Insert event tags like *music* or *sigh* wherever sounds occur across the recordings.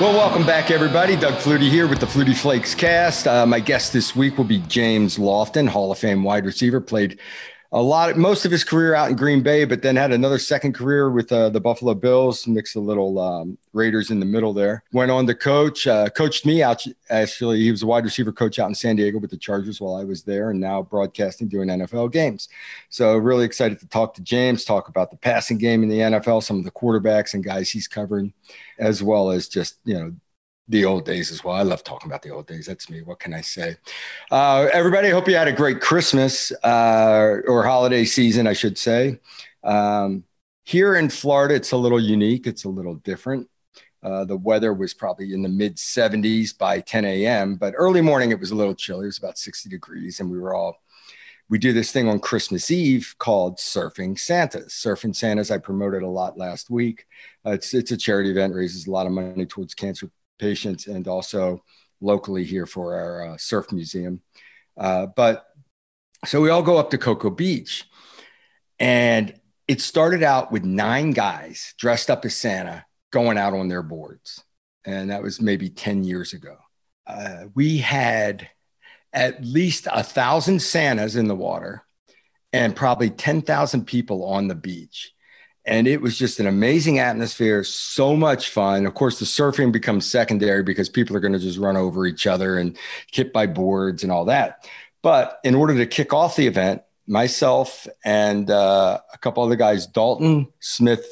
Well, welcome back, everybody. Doug Flutie here with the Flutie Flakes cast. Uh, my guest this week will be James Lofton, Hall of Fame wide receiver. Played a lot, of most of his career out in Green Bay, but then had another second career with uh, the Buffalo Bills. Mixed a little um, Raiders in the middle there. Went on to coach, uh, coached me out. Actually, he was a wide receiver coach out in San Diego with the Chargers while I was there, and now broadcasting, doing NFL games. So really excited to talk to James, talk about the passing game in the NFL, some of the quarterbacks and guys he's covering, as well as just you know the old days as well. I love talking about the old days. That's me. What can I say? Uh, everybody, I hope you had a great Christmas uh, or holiday season, I should say. Um, here in Florida, it's a little unique, it's a little different. Uh, the weather was probably in the mid 70s by 10 a.m., but early morning it was a little chilly. It was about 60 degrees, and we were all we do this thing on Christmas Eve called Surfing Santas. Surfing Santas, I promoted a lot last week. Uh, it's it's a charity event, raises a lot of money towards cancer patients and also locally here for our uh, surf museum. Uh, but so we all go up to Cocoa Beach, and it started out with nine guys dressed up as Santa going out on their boards. And that was maybe 10 years ago. Uh, we had at least a thousand Santas in the water and probably 10,000 people on the beach and it was just an amazing atmosphere so much fun. Of course the surfing becomes secondary because people are going to just run over each other and hit by boards and all that. But in order to kick off the event myself and uh, a couple other guys dalton smith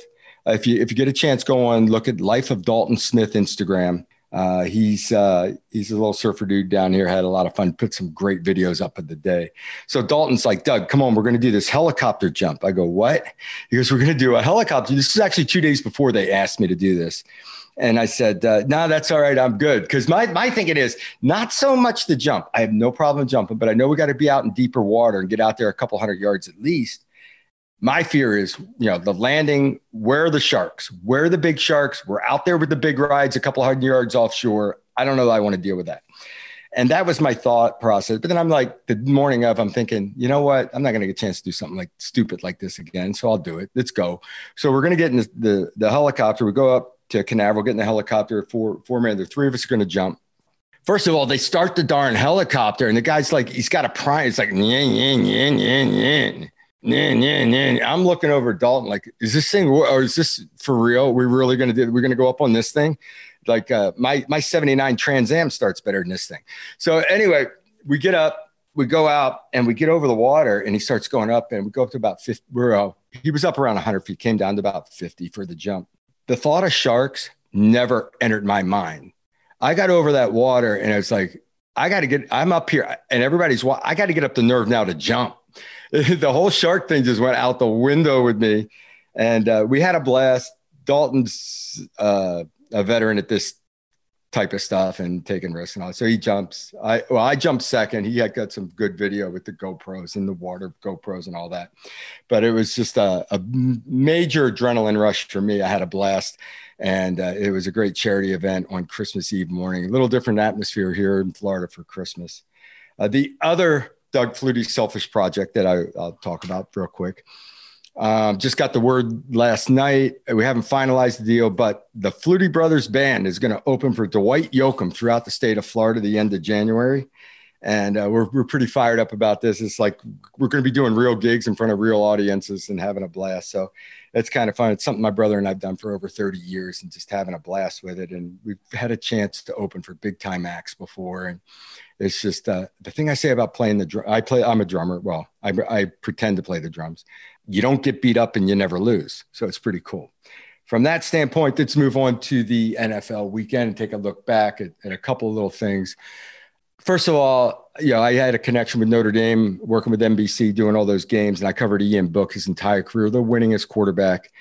if you if you get a chance go on look at life of dalton smith instagram uh, he's uh, he's a little surfer dude down here. Had a lot of fun. Put some great videos up of the day. So Dalton's like, Doug, come on, we're going to do this helicopter jump. I go, what? He goes, we're going to do a helicopter. This is actually two days before they asked me to do this. And I said, uh, no, that's all right. I'm good. Because my, my thinking is not so much the jump. I have no problem jumping, but I know we got to be out in deeper water and get out there a couple hundred yards at least my fear is, you know, the landing, where are the sharks? Where are the big sharks? We're out there with the big rides a couple hundred yards offshore. I don't know that I want to deal with that. And that was my thought process. But then I'm like, the morning of, I'm thinking, you know what? I'm not going to get a chance to do something like stupid like this again. So I'll do it. Let's go. So we're going to get in the, the, the helicopter. We go up to Canaveral, get in the helicopter. Four, four men, the three of us are going to jump. First of all, they start the darn helicopter, and the guy's like, he's got a prime. It's like, yin, yin, yin, yin, yin. Yeah, yeah, yeah. I'm looking over Dalton like, is this thing or is this for real? We're really gonna do we're gonna go up on this thing? Like uh, my my 79 Trans Am starts better than this thing. So anyway, we get up, we go out and we get over the water and he starts going up and we go up to about 50. We're uh, he was up around 100 feet, came down to about 50 for the jump. The thought of sharks never entered my mind. I got over that water and it's like, I got to get, I'm up here and everybody's, I got to get up the nerve now to jump. *laughs* the whole shark thing just went out the window with me. And uh, we had a blast. Dalton's uh, a veteran at this type of stuff and taking risks and all. So he jumps. I well, I jumped second. He had got some good video with the GoPros and the water GoPros and all that. But it was just a, a major adrenaline rush for me. I had a blast. And uh, it was a great charity event on Christmas Eve morning. A little different atmosphere here in Florida for Christmas. Uh, the other Doug Flutie's Selfish Project that I, will talk about real quick. Um, just got the word last night. We haven't finalized the deal, but the Flutie Brothers Band is going to open for Dwight Yoakam throughout the state of Florida the end of January. And uh, we're, we're pretty fired up about this. It's like we're going to be doing real gigs in front of real audiences and having a blast. So it's kind of fun. It's something my brother and I've done for over 30 years and just having a blast with it. And we've had a chance to open for big time acts before. And it's just uh, the thing I say about playing the drum. I play. I'm a drummer. Well, I, I pretend to play the drums. You don't get beat up and you never lose. So it's pretty cool. From that standpoint, let's move on to the NFL weekend and take a look back at, at a couple of little things. First of all, you know, I had a connection with Notre Dame, working with NBC, doing all those games, and I covered Ian Book his entire career, the winningest quarterback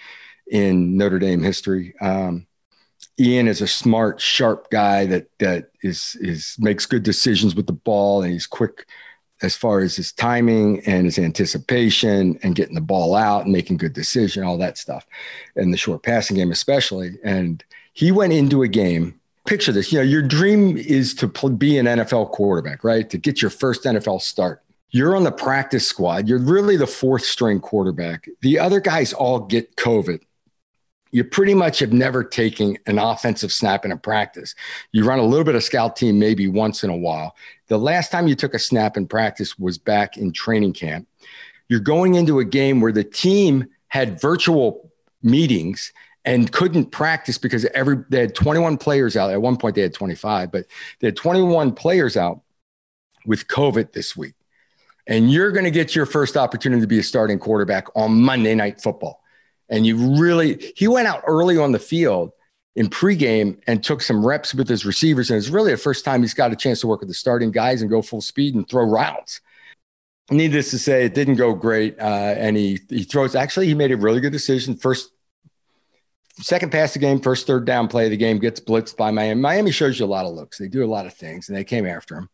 in Notre Dame history. Um, Ian is a smart, sharp guy that that is is makes good decisions with the ball, and he's quick as far as his timing and his anticipation and getting the ball out and making good decision, all that stuff, and the short passing game especially. And he went into a game. Picture this: you know, your dream is to be an NFL quarterback, right? To get your first NFL start. You're on the practice squad. You're really the fourth string quarterback. The other guys all get COVID you pretty much have never taken an offensive snap in a practice. You run a little bit of scout team maybe once in a while. The last time you took a snap in practice was back in training camp. You're going into a game where the team had virtual meetings and couldn't practice because every they had 21 players out. At one point they had 25, but they had 21 players out with COVID this week. And you're going to get your first opportunity to be a starting quarterback on Monday night football. And you really, he went out early on the field in pregame and took some reps with his receivers. And it's really the first time he's got a chance to work with the starting guys and go full speed and throw routes. Needless to say, it didn't go great. Uh, and he, he throws, actually, he made a really good decision. First, second pass of the game, first third down play of the game gets blitzed by Miami. Miami shows you a lot of looks. They do a lot of things, and they came after him.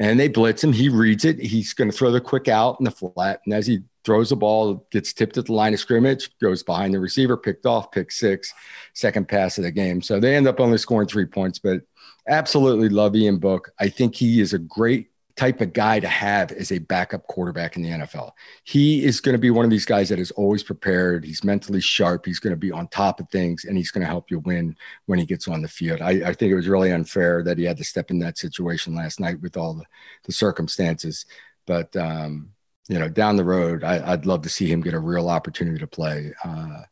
And they blitz him. He reads it. He's going to throw the quick out in the flat. And as he throws the ball, gets tipped at the line of scrimmage, goes behind the receiver, picked off, pick six, second pass of the game. So they end up only scoring three points, but absolutely love Ian Book. I think he is a great type of guy to have as a backup quarterback in the NFL. He is going to be one of these guys that is always prepared. He's mentally sharp. He's going to be on top of things and he's going to help you win when he gets on the field. I, I, think it was really unfair that he had to step in that situation last night with all the, the circumstances. But, um, you know, down the road, I, would love to see him get a real opportunity to play. Uh,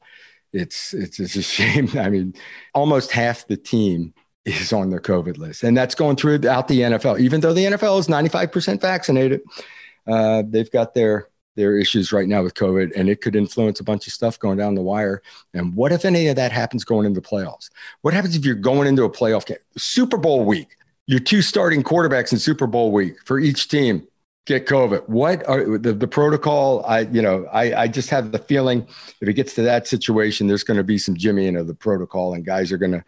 it's, it's, it's a *laughs* shame. I mean, almost half the team is on the COVID list. And that's going throughout the NFL. Even though the NFL is 95% vaccinated, uh, they've got their their issues right now with COVID, and it could influence a bunch of stuff going down the wire. And what if any of that happens going into playoffs? What happens if you're going into a playoff game? Super Bowl week, your two starting quarterbacks in Super Bowl week for each team get COVID. What are the, the protocol? I, you know, I, I just have the feeling if it gets to that situation, there's going to be some jimmying of the protocol and guys are going to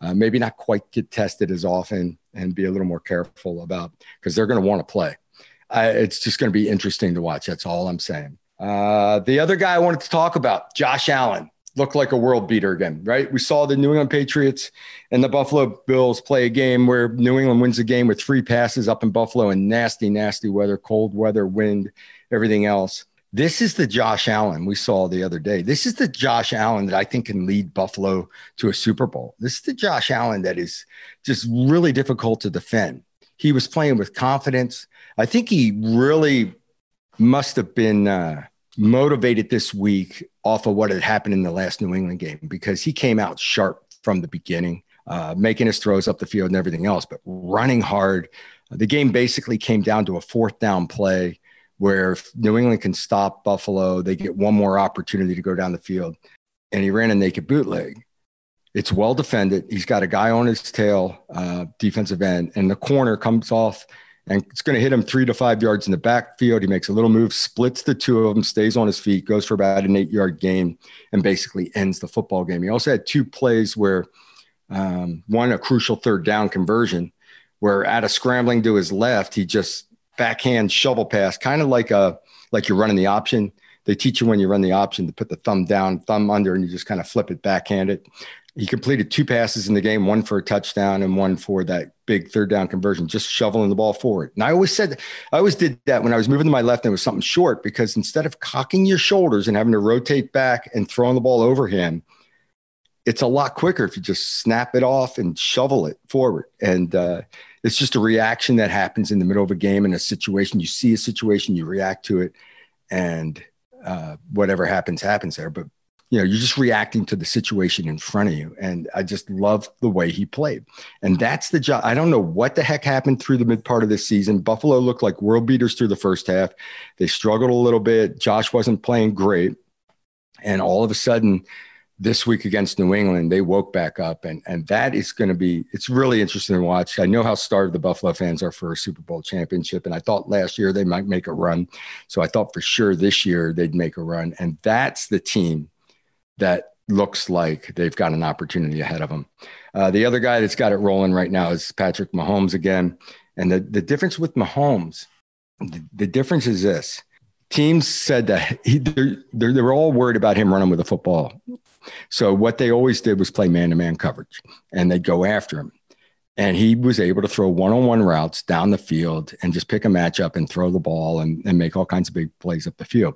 uh, maybe not quite get tested as often and be a little more careful about because they're going to want to play. Uh, it's just going to be interesting to watch. That's all I'm saying. Uh, the other guy I wanted to talk about, Josh Allen, looked like a world beater again, right? We saw the New England Patriots and the Buffalo Bills play a game where New England wins the game with three passes up in Buffalo in nasty, nasty weather, cold weather, wind, everything else. This is the Josh Allen we saw the other day. This is the Josh Allen that I think can lead Buffalo to a Super Bowl. This is the Josh Allen that is just really difficult to defend. He was playing with confidence. I think he really must have been uh, motivated this week off of what had happened in the last New England game because he came out sharp from the beginning, uh, making his throws up the field and everything else, but running hard. The game basically came down to a fourth down play where if New England can stop Buffalo, they get one more opportunity to go down the field. And he ran a naked bootleg. It's well defended. He's got a guy on his tail, uh, defensive end, and the corner comes off and it's going to hit him three to five yards in the backfield. He makes a little move, splits the two of them, stays on his feet, goes for about an eight yard gain, and basically ends the football game. He also had two plays where um, one, a crucial third down conversion, where at a scrambling to his left, he just backhand shovel pass, kind of like a like you're running the option. They teach you when you run the option to put the thumb down, thumb under, and you just kind of flip it backhanded. He completed two passes in the game, one for a touchdown and one for that big third down conversion, just shoveling the ball forward. And I always said, I always did that when I was moving to my left and it was something short because instead of cocking your shoulders and having to rotate back and throwing the ball over him, it's a lot quicker if you just snap it off and shovel it forward. And uh, it's just a reaction that happens in the middle of a game in a situation. You see a situation, you react to it, and uh, whatever happens, happens there. But you know, you're just reacting to the situation in front of you. And I just love the way he played. And that's the job. I don't know what the heck happened through the mid part of this season. Buffalo looked like world beaters through the first half. They struggled a little bit. Josh wasn't playing great. And all of a sudden, this week against New England, they woke back up, and and that is going to be it's really interesting to watch. I know how starved the Buffalo fans are for a Super Bowl championship, and I thought last year they might make a run, so I thought for sure this year they'd make a run, and that's the team that looks like they've got an opportunity ahead of them. Uh, the other guy that's got it rolling right now is Patrick Mahomes again, and the the difference with Mahomes, the, the difference is this teams said that he, they're, they're, they were all worried about him running with a football so what they always did was play man to man coverage and they'd go after him. And he was able to throw one on one routes down the field and just pick a matchup and throw the ball and, and make all kinds of big plays up the field.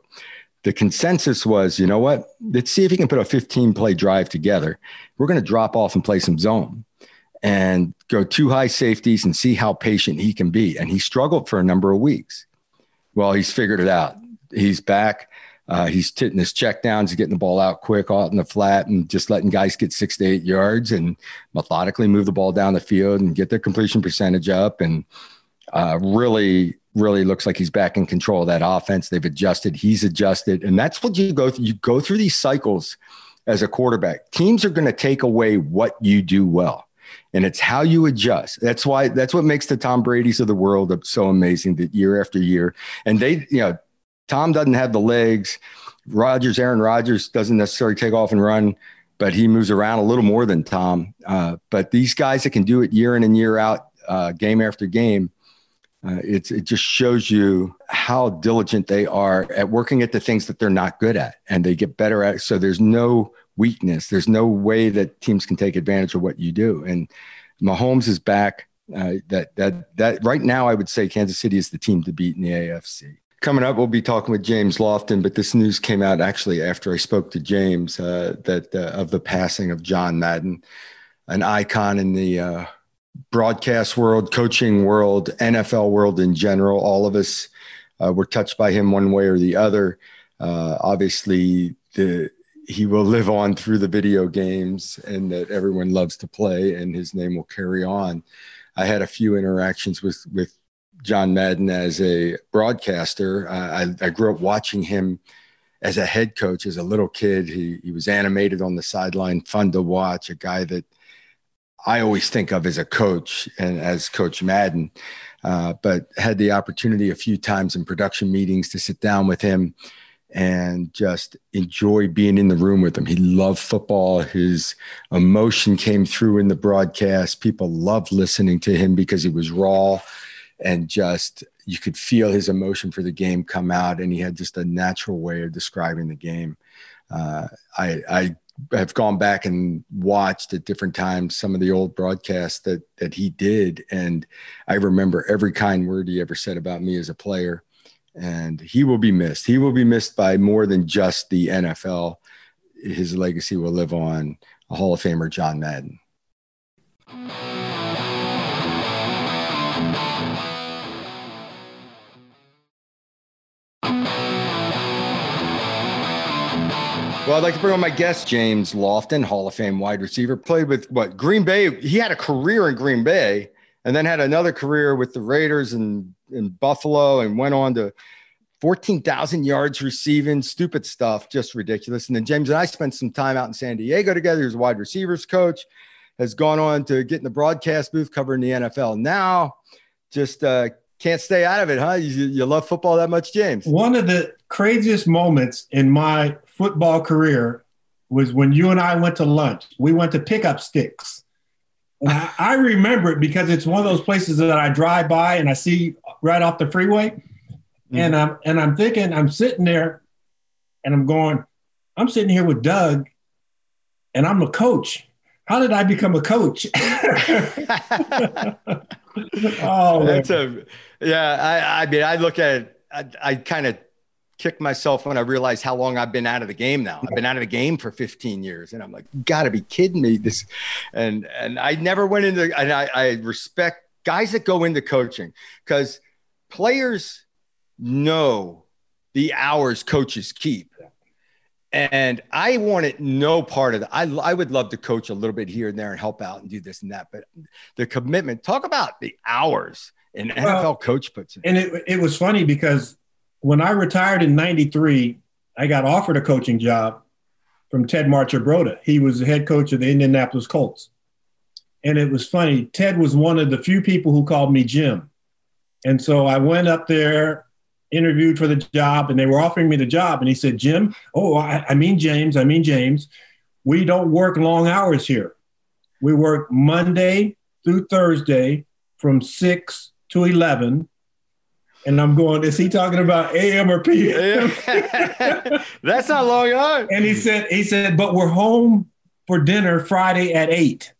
The consensus was, you know what? let's see if he can put a 15 play drive together. We're going to drop off and play some zone and go two high safeties and see how patient he can be. And he struggled for a number of weeks. Well, he's figured it out. He's back. Uh, he's hitting his check downs, he's getting the ball out quick out in the flat and just letting guys get six to eight yards and methodically move the ball down the field and get their completion percentage up. And uh, really, really looks like he's back in control of that offense. They've adjusted, he's adjusted. And that's what you go through. You go through these cycles as a quarterback. Teams are going to take away what you do well. And it's how you adjust. That's why that's what makes the Tom Brady's of the world so amazing that year after year. And they, you know, Tom doesn't have the legs. Rodgers, Aaron Rodgers doesn't necessarily take off and run, but he moves around a little more than Tom. Uh, but these guys that can do it year in and year out, uh, game after game, uh, it just shows you how diligent they are at working at the things that they're not good at, and they get better at. It. So there's no weakness. There's no way that teams can take advantage of what you do. And Mahomes is back. Uh, that that that right now, I would say Kansas City is the team to beat in the AFC. Coming up, we'll be talking with James Lofton, but this news came out actually after I spoke to James uh, that uh, of the passing of John Madden, an icon in the uh, broadcast world, coaching world, NFL world in general. All of us uh, were touched by him one way or the other. Uh, obviously, the he will live on through the video games and that everyone loves to play, and his name will carry on. I had a few interactions with with John Madden as a broadcaster. Uh, I, I, grew up watching him as a head coach as a little kid. He, he was animated on the sideline, fun to watch, a guy that I always think of as a coach and as Coach Madden. Uh, but had the opportunity a few times in production meetings to sit down with him and just enjoy being in the room with him. He loved football. His emotion came through in the broadcast. People loved listening to him because he was raw and just you could feel his emotion for the game come out and he had just a natural way of describing the game. Uh, I, I have gone back and watched at different times some of the old broadcasts that that he did and i remember every kind word he ever said about me as a player and he will be missed. He will be missed by more than just the nfl his legacy will live on a hall of famer john madden Well, I'd like to bring on my guest, James Lofton, Hall of Fame wide receiver. Played with what Green Bay. He had a career in Green Bay and then had another career with the Raiders and in Buffalo and went on to 14,000 yards receiving, stupid stuff, just ridiculous. And then James and I spent some time out in San Diego together. He was a wide receivers coach, has gone on to get in the broadcast booth covering the NFL. Now, just uh, can't stay out of it, huh? You, you love football that much, James? One of the craziest moments in my football career was when you and I went to lunch. We went to Pick Up Stix. And I, I remember it because it's one of those places that I drive by and I see right off the freeway. Mm-hmm. And I'm and I'm thinking, I'm sitting there and I'm going, I'm sitting here with Doug and I'm a coach. How did I become a coach? *laughs* oh, that's a yeah. I, I mean, I look at it. I, I kind of kick myself when I realize how long I've been out of the game now. I've been out of the game for 15 years, and I'm like, gotta be kidding me. This, and and I never went into. And I, I respect guys that go into coaching because players know the hours coaches keep. And I wanted no part of that. I, I would love to coach a little bit here and there and help out and do this and that. But the commitment, talk about the hours an NFL coach puts in. And it, it was funny because when I retired in 93, I got offered a coaching job from Ted Marchibroda. He was the head coach of the Indianapolis Colts. And it was funny. Ted was one of the few people who called me Jim. And so I went up there, interviewed for the job, and they were offering me the job. And he said, Jim, oh, I, I mean James, I mean James, we don't work long hours here. We work Monday through Thursday from 6 to 11 and I'm going, is he talking about AM or PM? *laughs* *laughs* That's not long on. And he said, he said, but we're home for dinner Friday at eight.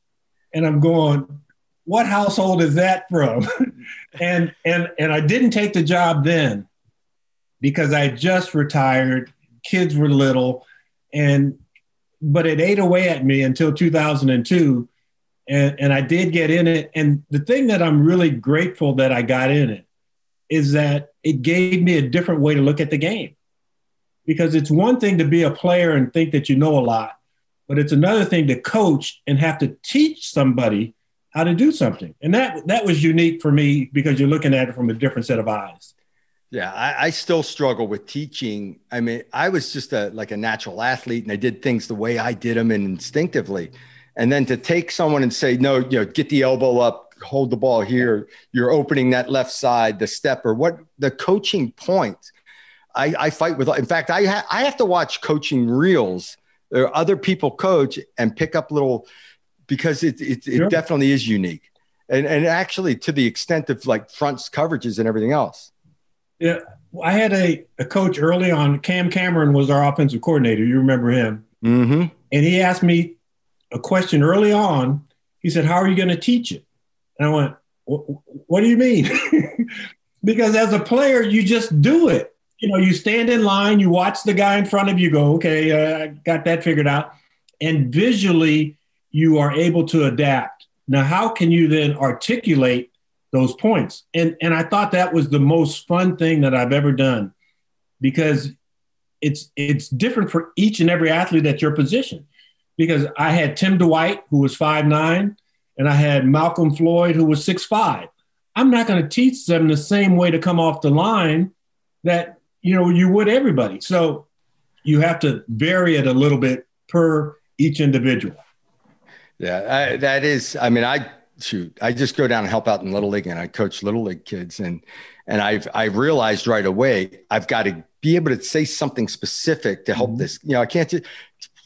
And I'm going, what household is that from? *laughs* and and and I didn't take the job then because I just retired, kids were little, and but it ate away at me until 2002 and, and i did get in it and the thing that i'm really grateful that i got in it is that it gave me a different way to look at the game. Because it's one thing to be a player and think that you know a lot but it's another thing to coach and have to teach somebody how to do something. And that that was unique for me because you're looking at it from a different set of eyes yeah, I, I, still struggle with teaching. I mean, I was just a like a natural athlete, and I did things the way I did them and instinctively. And then to take someone and say, no, you know, get the elbow up, hold the ball here. You're opening that left side, the step, or what the coaching point. I, I fight with. In fact, I ha- I have to watch coaching reels. There are other people coach and pick up little because it it, it sure. definitely is unique, and and actually to the extent of like fronts coverages and everything else. Yeah, I had a, a coach early on. Cam Cameron was our offensive coordinator. You remember him? Mm-hmm. And he asked me a question early on. He said, "How are you going to teach it?" And I went, "What do you mean?" *laughs* because as a player, you just do it. You know, you stand in line, you watch the guy in front of you, go, "Okay, uh, I got that figured out," and visually, you are able to adapt. Now, how can you then articulate those points. And and I thought that was the most fun thing that I've ever done because it's it's different for each and every athlete at your position. Because I had Tim Dwight, who was five nine, and I had Malcolm Floyd, who was six five. I'm not going to teach them the same way to come off the line that you know you would everybody. So you have to vary it a little bit per each individual. Yeah, I, that is. I mean, I shoot, I just go down and help out in little league, and I coach little league kids, and and I've I realized right away I've got to be able to say something specific to help mm-hmm. this. You know, I can't just.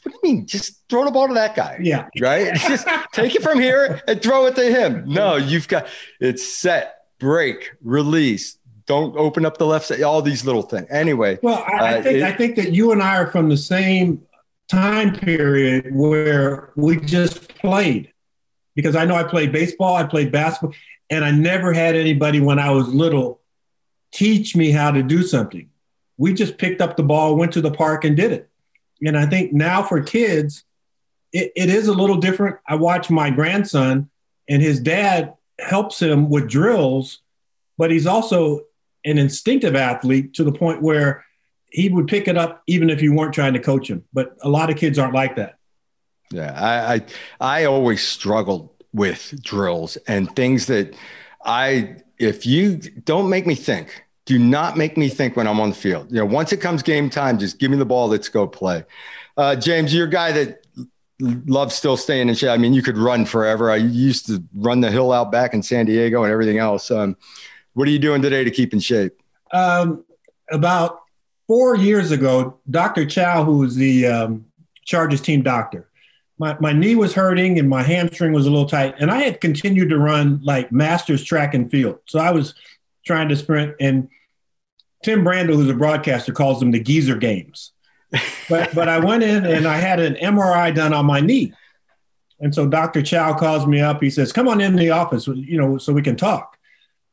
What do you mean? Just throw the ball to that guy. Yeah. Right. *laughs* just take it from here and throw it to him. No, you've got it's set, break, release. Don't open up the left side. All these little things. Anyway. Well, I, I think it, I think that you and I are from the same time period where we just played because I know I played baseball, I played basketball, and I never had anybody when I was little teach me how to do something. We just picked up the ball, went to the park, and did it. And I think now for kids, it, it is a little different. I watch my grandson, and his dad helps him with drills, but he's also an instinctive athlete to the point where he would pick it up even if you weren't trying to coach him. But a lot of kids aren't like that. Yeah, I, I I always struggled with drills and things that I if you don't make me think, do not make me think when I'm on the field. You know, once it comes game time, just give me the ball. Let's go play. Uh, James, you're a guy that loves still staying in shape. I mean, you could run forever. I used to run the hill out back in San Diego and everything else. Um, what are you doing today to keep in shape? Um, about four years ago, Dr. Chao, who was the um, Chargers team doctor, my, my knee was hurting and my hamstring was a little tight. And I had continued to run like masters track and field. So I was trying to sprint. And Tim Brando, who's a broadcaster, calls them the geezer games. but but I went in and I had an MRI done on my knee. And so Dr. Chao calls me up. He says, "Come on in the office, you know, so we can talk."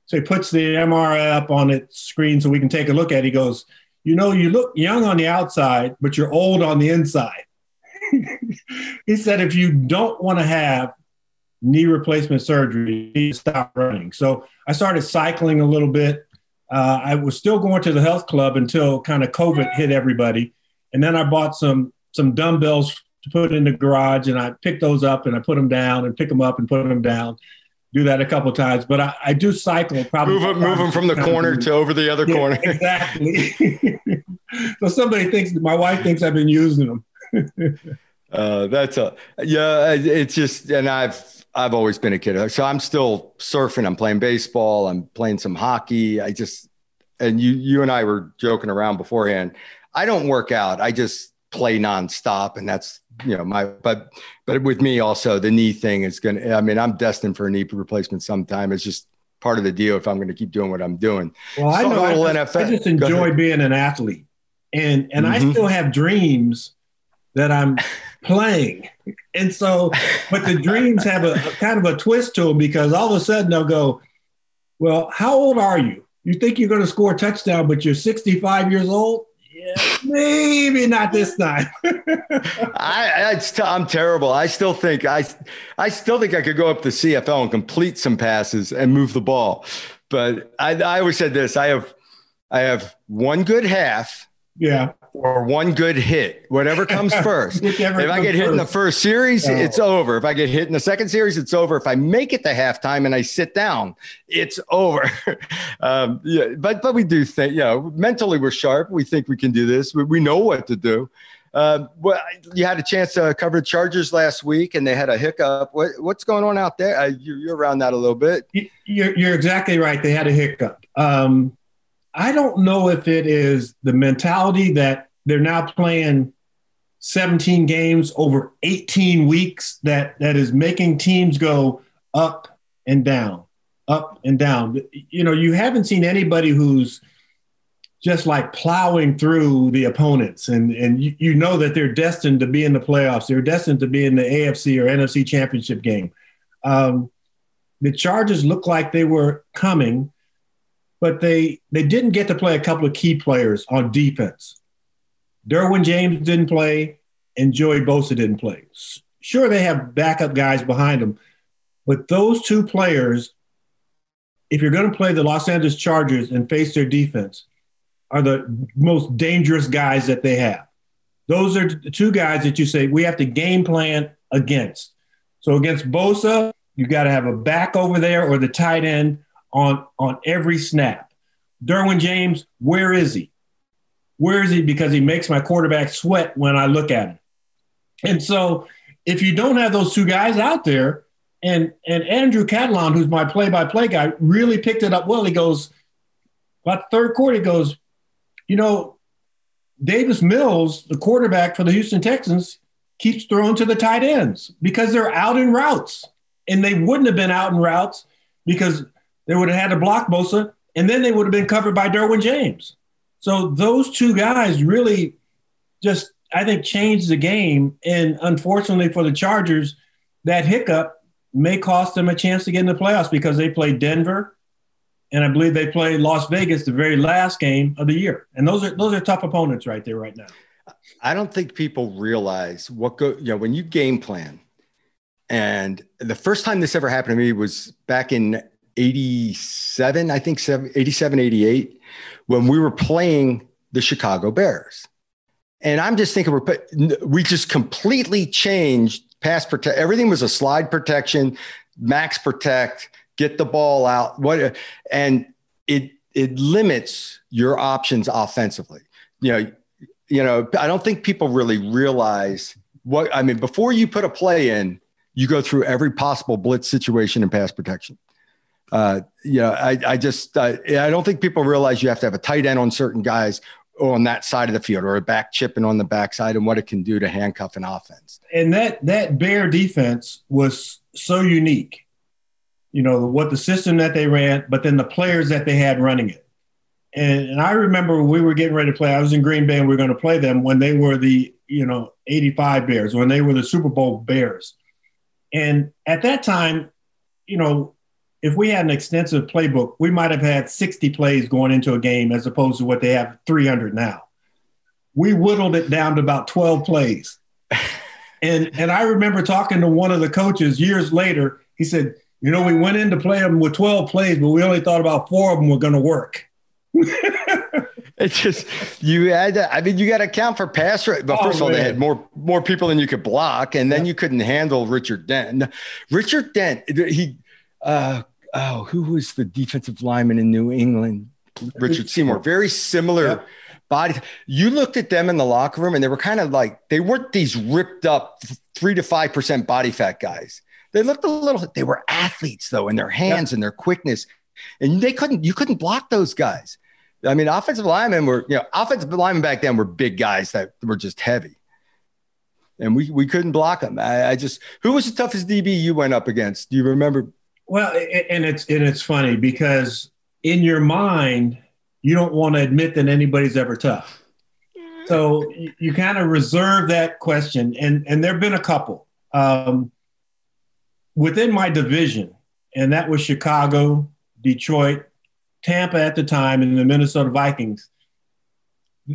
So he puts the MRI up on its screen so we can take a look at. it. He goes, "You know, you look young on the outside, but you're old on the inside." He said if you don't want to have knee replacement surgery, you stop running. So I started cycling a little bit. Uh, I was still going to the health club until kind of COVID hit everybody, and then I bought some some dumbbells to put in the garage, and I picked those up and I put them down and pick them up and put them down. Do that a couple times, but I, I do cycle. Probably move them, move them from the corner to over the other yeah, corner. *laughs* Exactly. *laughs* so somebody thinks my wife thinks I've been using them. *laughs* uh, that's a yeah. It's just, and I've I've always been a kid, so I'm still surfing. I'm playing baseball. I'm playing some hockey. I just and you you and I were joking around beforehand. I don't work out. I just play nonstop, and that's you know my but but with me also the knee thing is gonna. I mean, I'm destined for a knee replacement sometime. It's just part of the deal if I'm going to keep doing what I'm doing. Well, I know. I just, I just enjoy being an athlete, and and mm-hmm. I still have dreams that I'm playing. And so, but the dreams have a, a, kind of a twist to them because all of a sudden they'll go, Well, how old are you? You think you're going to score a touchdown, but you're 65 years old? yeah, maybe not this time. *laughs* I, I am terrible. I still think I, I still think I could go up the CFL and complete some passes and move the ball, but I, I always said this: I have, I have one good half. Yeah or one good hit, whatever comes *laughs* first. if I get hit first. in the first series, oh. it's over. If I get hit in the second series, it's over. If I make it to halftime and I sit down, it's over. *laughs* um, yeah, but but we do think, you know, mentally we're sharp. We think we can do this. We, we know what to do. Uh, well, you had a chance to cover the Chargers last week, and they had a hiccup. What, what's going on out there? Uh, you're, you're, around that a little bit. You're, you're exactly right. They had a hiccup. Um, I don't know if it is the mentality that they're now playing 17 games over 18 weeks that that is making teams go up and down, up and down. You know, you haven't seen anybody who's just like plowing through the opponents and and you, you know that they're destined to be in the playoffs. They're destined to be in the AFC or NFC championship game. Um, the Chargers looked like they were coming but they they didn't get to play a couple of key players on defense. Derwin James didn't play, and Joey Bosa didn't play. Sure, they have backup guys behind them, but those two players, if you're going to play the Los Angeles Chargers and face their defense, are the most dangerous guys that they have. Those are the two guys that you say we have to game plan against. So against Bosa, you've got to have a back over there or the tight end on, on every snap. Derwin James, where is he? Where is he? Because he makes my quarterback sweat when I look at him. And so if you don't have those two guys out there, and and Andrew Catalon, who's my play-by-play guy, really picked it up well. He goes, about third quarter, he goes, you know, Davis Mills, the quarterback for the Houston Texans, keeps throwing to the tight ends because they're out in routes. And they wouldn't have been out in routes because they would have had to block Bosa, and then they would have been covered by Derwin James. So those two guys really just, I think, changed the game. And unfortunately for the Chargers, that hiccup may cost them a chance to get in the playoffs because they played Denver, and I believe they played Las Vegas the very last game of the year. And those are those are tough opponents right there right now. I don't think people realize what go. You know, when you game plan, and the first time this ever happened to me was back in 87, I think 87, 88, when we were playing the Chicago Bears. And I'm just thinking we're we just completely changed pass protect. Everything was a slide protection, max protect, get the ball out. What and it it limits your options offensively. You know, you know, I don't think people really realize what I mean. Before you put a play in, you go through every possible blitz situation and pass protection uh, you know, I, I just uh, I don't think people realize you have to have a tight end on certain guys on that side of the field or a back chipping on the backside and what it can do to handcuff an offense. And that that Bear defense was so unique. You know what the system that they ran, but then the players that they had running it. And, and I remember we were getting ready to play. I was in Green Bay and we were going to play them when they were the you know 85 Bears, when they were the Super Bowl Bears. And at that time, you know, if we had an extensive playbook, we might have had 60 plays going into a game as opposed to what they have 300 now. We whittled it down to about 12 plays. *laughs* and and I remember talking to one of the coaches years later. He said, "You know, we went in to play them with 12 plays, but we only thought about four of them were going to work." *laughs* it's just you had to, I mean, you got to count for pass rate. But oh, first of all, they had more more people than you could block, and then yeah. you couldn't handle Richard Dent. Richard Dent, he uh, oh, who was the defensive lineman in New England? Richard Seymour. Very similar yep. body. You looked at them in the locker room, and they were kind of like they weren't these ripped up three to five percent body fat guys. They looked a little. They were athletes though, in their hands yep. and their quickness, and they couldn't. You couldn't block those guys. I mean, offensive linemen were, you know, offensive linemen back then were big guys that were just heavy. And we, we couldn't block them. I, I just, who was the toughest DB you went up against? Do you remember well, and it's and it's funny because in your mind you don't want to admit that anybody's ever tough. So you, you kind of reserve that question, and and there've been a couple um, within my division, and that was Chicago, Detroit, Tampa at the time, and the Minnesota Vikings.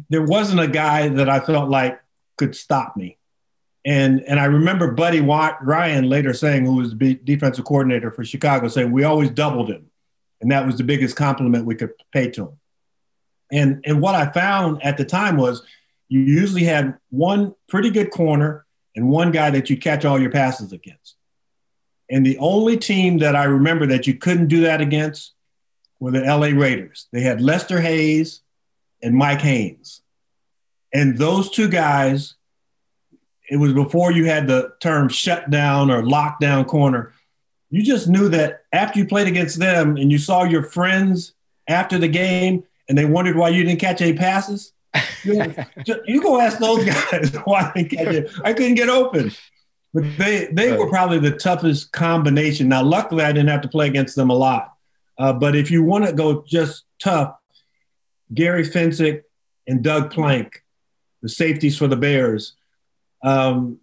there wasn't a guy that I felt like could stop me. And and I remember Buddy Ryan later saying, who was the defensive coordinator for Chicago, saying we always doubled him, and that was the biggest compliment we could pay to him. And and what I found at the time was you usually had one pretty good corner and one guy that you catch all your passes against. And the only team that I remember that you couldn't do that against were the LA Raiders. They had Lester Hayes and Mike Haynes. And those two guys, it was before you had the term shutdown or lockdown corner. You just knew that after you played against them and you saw your friends after the game and they wondered why you didn't catch any passes, *laughs* you, you go ask those *laughs* guys why I didn't catch it. I couldn't get open. But they they were probably the toughest combination. Now, luckily, I didn't have to play against them a lot. Uh, but if you want to go just tough, Gary Fencik and Doug Plank, the safeties for the Bears. Um,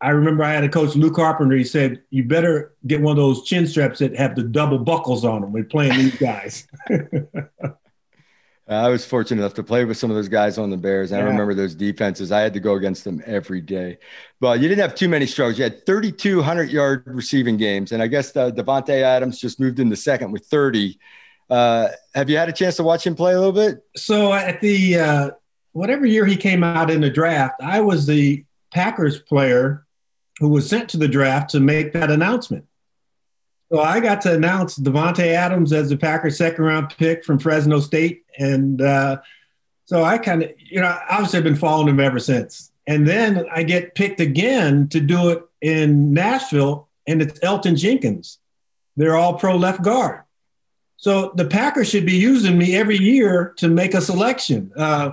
I remember I had a coach, Lew Carpenter. He said, "You better get one of those chin straps that have the double buckles on them we're playing these guys." *laughs* I was fortunate enough to play with some of those guys on the Bears. Yeah. I remember those defenses. I had to go against them every day. But you didn't have too many struggles. You had 3,200 yard receiving games, and I guess uh, Davante Adams just moved into second with 30. Uh, have you had a chance to watch him play a little bit? So at the uh, whatever year he came out in the draft, I was the Packers player who was sent to the draft to make that announcement. So I got to announce Davante Adams as the Packers' second round pick from Fresno State, and uh, so I kind of, you know, obviously I've been following him ever since. And then I get picked again to do it in Nashville, and it's Elgton Jenkins. They're all pro left guard. So the Packers should be using me every year to make a selection. Uh,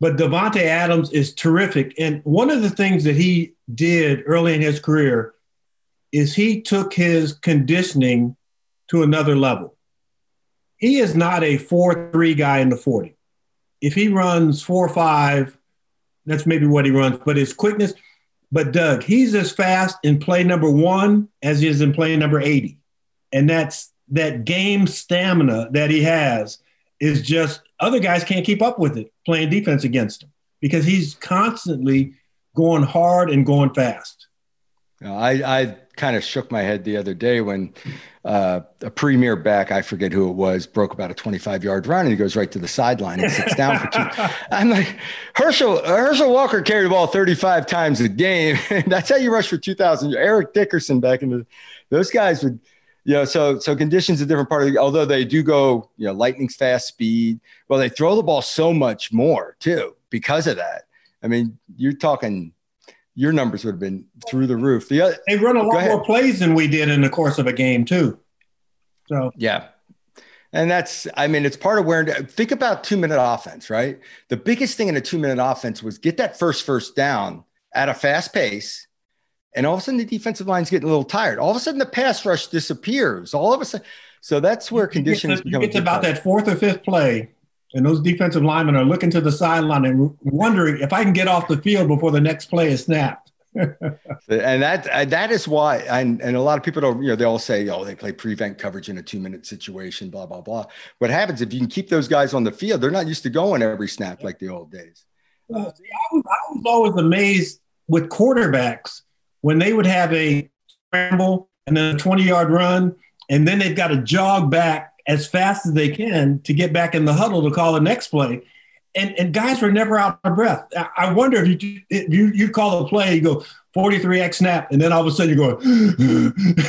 but Davante Adams is terrific. And one of the things that he did early in his career is he took his conditioning to another level. He is not a 4 3 guy in the 40. If he runs 4 5, that's maybe what he runs, but his quickness. But Doug, he's as fast in play number one as he is in play number 80. And that's that game stamina that he has is just other guys can't keep up with it playing defense against him because he's constantly going hard and going fast. I, I kind of shook my head the other day when uh, a premier back, I forget who it was, broke about a 25 yard run and he goes right to the sideline and sits down for two. *laughs* I'm like, Herschel, Herschel Walker carried the ball 35 times a game. *laughs* That's how you rush for 2,000. Eric Dickerson back in the, those guys would, you know, so so conditions a different part of the, although they do go, you know, lightning's fast speed. Well, they throw the ball so much more too because of that. I mean, you're talking your numbers would have been through the roof. The other, they run a lot more plays than we did in the course of a game too. So yeah, and that's I mean it's part of where think about two minute offense, right? The biggest thing in a two minute offense was get that first first down at a fast pace. And all of a sudden, the defensive line's getting a little tired. All of a sudden, the pass rush disappears. All of a sudden, so that's where conditions you get, to, you get to about that fourth or fifth play, and those defensive linemen are looking to the sideline and wondering if I can get off the field before the next play is snapped. *laughs* and that that is why, and, and a lot of people don't, you know, they all say, oh, they play prevent coverage in a two minute situation, blah blah blah. What happens if you can keep those guys on the field? They're not used to going every snap like the old days. Uh, I, was, I was always amazed with quarterbacks when they would have a scramble and then a twenty yard run, and then they've got to jog back as fast as they can to get back in the huddle to call the next play. And, and guys were never out of breath. I wonder if you if you you call a play, you go 43x snap, and then all of a sudden you're going.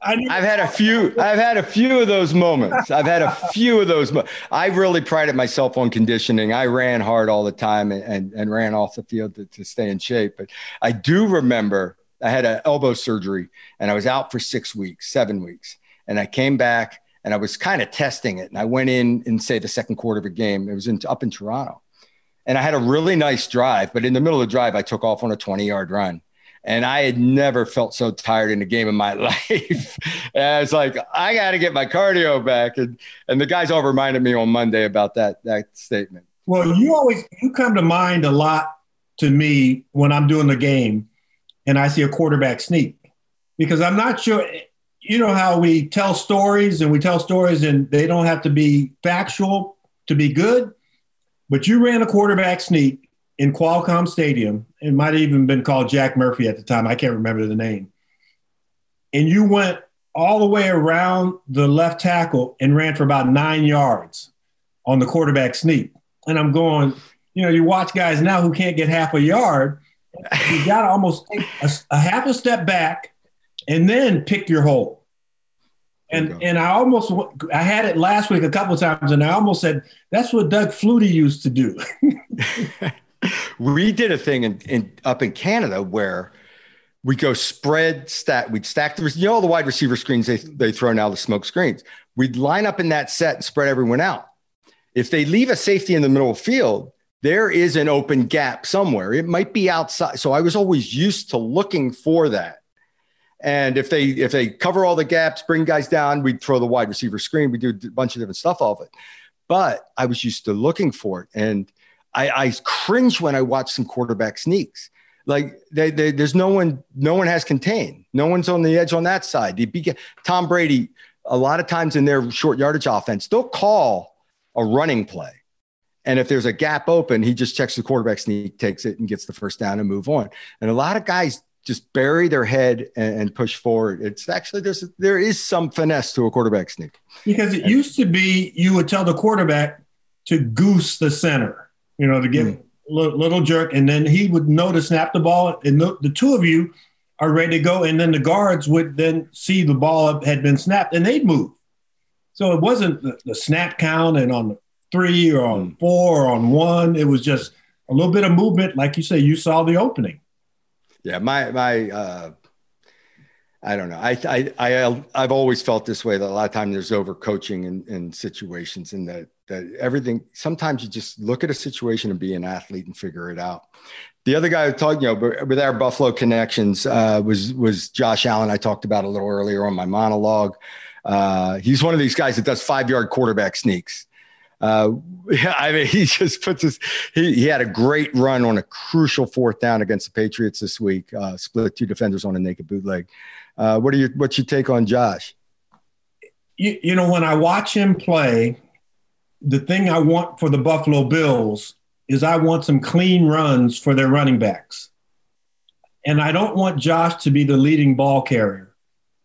*laughs* I've had a few. I've had a few of those moments. I've had a few of those. Mo- I really prided myself on conditioning. I ran hard all the time and and, and ran off the field to, to stay in shape. But I do remember I had an elbow surgery and I was out for six weeks, seven weeks, and I came back and I was kind of testing it. And I went in in say the second quarter of a game. It was in, up in Toronto, and I had a really nice drive. But in the middle of the drive, I took off on a 20 yard run, and I had never felt so tired in a game in my *laughs* life. and I was like, I got to get my cardio back, and and the guys all reminded me on Monday about that that statement. Well, you always you come to mind a lot to me when I'm doing the game, and I see a quarterback sneak because I'm not sure you know how we tell stories and we tell stories and they don't have to be factual to be good but you ran a quarterback sneak in Qualcomm Stadium. It might have even been called Jack Murphy at the time. I can't remember the name. And you went all the way around the left tackle and ran for about nine yards on the quarterback sneak. And I'm going, you know, you watch guys now who can't get half a yard. You got to almost take a, a, half a step back and then pick your hole. And and I almost I had it last week a couple of times, and I almost said that's what Doug Flutie used to do. *laughs* we did a thing in, in up in Canada where we go spread stat. We'd stack the you know all the wide receiver screens they they throw now the smoke screens. We'd line up in that set and spread everyone out. If they leave a safety in the middle of the field, there is an open gap somewhere. It might be outside. So I was always used to looking for that. And if they if they cover all the gaps, bring guys down, we'd throw the wide receiver screen. We do a bunch of different stuff off it. But I was used to looking for it, and I, I cringe when I watch some quarterback sneaks. Like they, they, there's no one, no one has contained. No one's on the edge on that side. The Tom Brady, a lot of times in their short yardage offense, they'll call a running play. And if there's a gap open, he just checks the quarterback sneak, takes it, and gets the first down and move on. And a lot of guys just bury their head and, and push forward. It's actually there's there is some finesse to a quarterback sneak. Because it and, used to be you would tell the quarterback to goose the center, you know, to give mm. a little, little, jerk, and then he would know to snap the ball, and the, the two of you are ready to go, and then the guards would then see the ball had been snapped, and they'd move. So it wasn't the, the snap count and on three or on four or on one. It was just a little bit of movement, like you say. You saw the opening. Yeah, my my. Uh, I don't know. I I I I've always felt this way. That a lot of times there's overcoaching in, in situations, and that that everything. Sometimes you just look at a situation and be an athlete and figure it out. The other guy talking, you know, with our Buffalo connections uh, was was Josh Allen. I talked about a little earlier on my monologue. Uh, he's one of these guys that does five yard quarterback sneaks. Uh, *laughs* I mean, he just puts his. He, he had a great run on a crucial fourth down against the Patriots this week. Uh, split two defenders on a naked bootleg. Uh, what do you? What's your take on Josh? You, you know, when I watch him play, the thing I want for the Buffalo Bills is I want some clean runs for their running backs, and I don't want Josh to be the leading ball carrier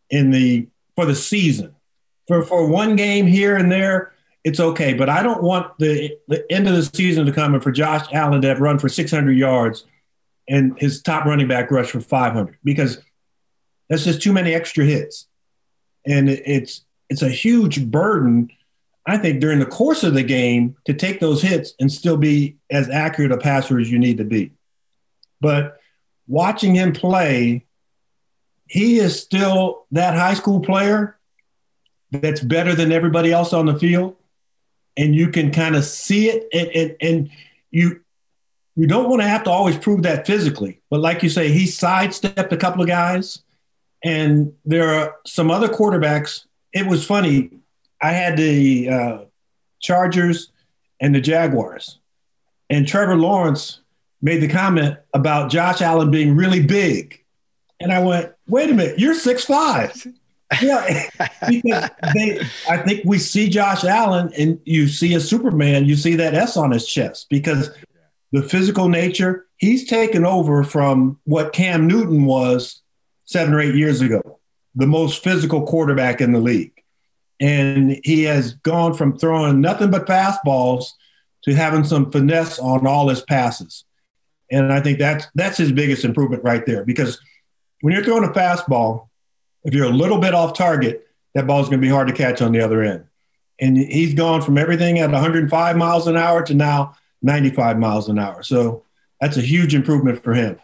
in the for the season. For for one game here and there it's okay. But I don't want the the end of the season to come and for Josh Allen to have run for 600 yards and his top running back rush for 500 because that's just too many extra hits, and it's it's a huge burden. I think during the course of the game to take those hits and still be as accurate a passer as you need to be. But watching him play, he is still that high school player that's better than everybody else on the field and you can kind of see it and, and, and you you don't want to have to always prove that physically but like you say he sidestepped a couple of guys and there are some other quarterbacks. It was funny. I had the uh, chargers and the jaguars and trevor lawrence made the comment about josh allen being really big. And i went wait a minute you're six five yeah, *laughs* because they, I think we see Josh Allen and you see a Superman, you see that S on his chest because the physical nature, he's taken over from what Cam Newton was seven or eight years ago, the most physical quarterback in the league. And he has gone from throwing nothing but fastballs to having some finesse on all his passes. And I think that's that's his biggest improvement right there because when you're throwing a fastball, if you're a little bit off target, that ball's going to be hard to catch on the other end. And he's gone from everything at 105 miles an hour to now 95 miles an hour. So that's a huge improvement for him.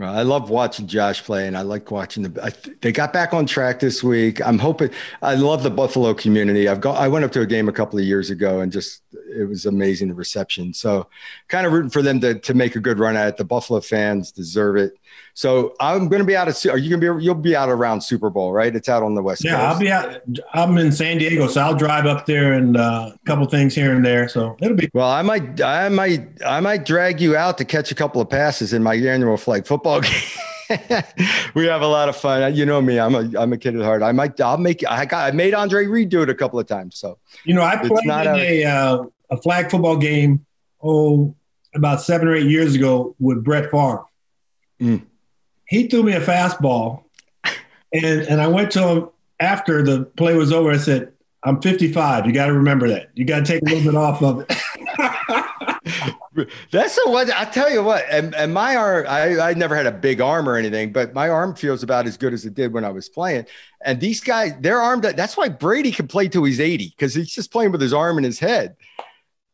I love watching Josh play, and I like watching the. I, they got back on track this week. I'm hoping. I love the Buffalo community. I've got. I went up to a game a couple of years ago, and just it was amazing the reception. So, kind of rooting for them to to make a good run at it. The Buffalo fans deserve it. So I'm going to be out of. Are you going to be? You'll be out around Super Bowl, right? It's out on the west. Yeah, Coast. I'll be out. I'm in San Diego, so I'll drive up there and uh, a couple things here and there. So it'll be. Well, I might, I might, I might drag you out to catch a couple of passes in my annual flag football *laughs* game. *laughs* we have a lot of fun. You know me. I'm a I'm a kid at heart. I might. I'll make. I got. I made Andre Reed do it a couple of times. So you know, I played in a, a, uh, a flag football game oh, about seven or eight years ago with Brett Favre. Mm. He threw me a fastball, and and I went to him after the play was over. I said, "I'm 55. You got to remember that. You got to take a little bit off of it." *laughs* That's the one. I tell you what, and, and my arm, I, I never had a big arm or anything, but my arm feels about as good as it did when I was playing. And these guys, their arm, that's why Brady can play till he's 80 because he's just playing with his arm and his head.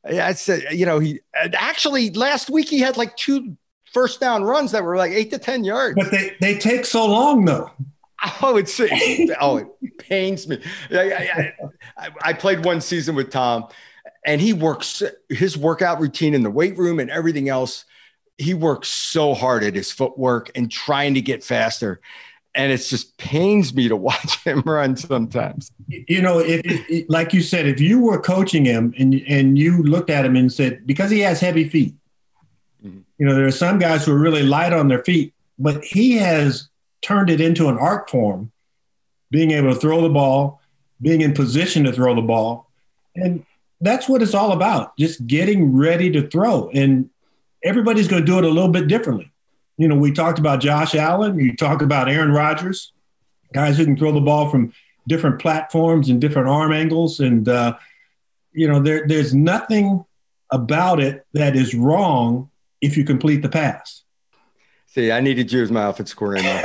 I said, uh, you know, he actually last week he had like two first down runs that were like eight to 10 yards. But they, they take so long though. *laughs* Oh, it's oh, it pains me. I, I, I, played one season with Tom, and he works his workout routine in the weight room and everything else. He works so hard at his footwork and trying to get faster. And it just pains me to *laughs* watch him run sometimes. You know, if like you said, if you were coaching him and and you looked at him and said, because he has heavy feet, mm-hmm. you know, there are some guys who are really light on their feet, but he has turned it into an art form, being able to throw the ball, being in position to throw the ball. And that's what it's all about just getting ready to throw and everybody's going to do it a little bit differently you know we talked about josh allen you talk about aaron rodgers guys who can throw the ball from different platforms and different arm angles and uh, you know there, there's nothing about it that is wrong if you complete the pass See, I needed you as my offensive coordinator. *laughs*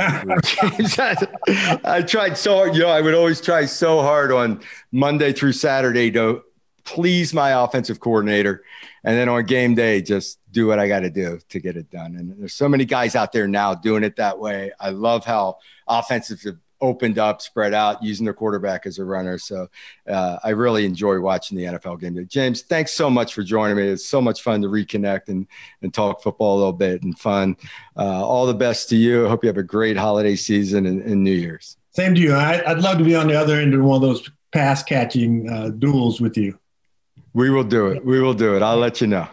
I tried so hard. You know, I would always try so hard on Monday through Saturday to please my offensive coordinator. And then on game day, just do what I got to do to get it done. And there's so many guys out there now doing it that way. I love how offensive have opened up, spread out, using their quarterback as a runner. So uh, I really enjoy watching the NFL game. James, thanks so much for joining me. It's so much fun to reconnect and, and talk football a little bit and fun. Uh, all the best to you. I hope you have a great holiday season and, and New Year's. Same to you. I, would love to be on the other end of one of those pass catching uh, duels with you. We will do it. We will do it. I'll let you know.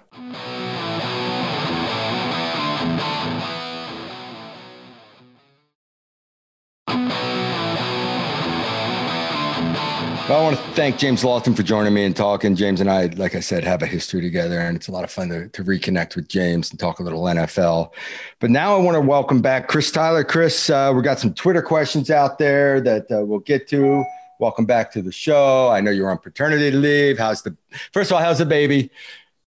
I want to thank James Lofton for joining me and talking. James and I, like I said, have a history together, and it's a lot of fun to, to reconnect with James and talk a little NFL. But now I want to welcome back Chris Tyler. Chris, uh, we got some Twitter questions out there that uh, we'll get to. Welcome back to the show. I know you're on paternity leave. How's the first of all? How's the baby?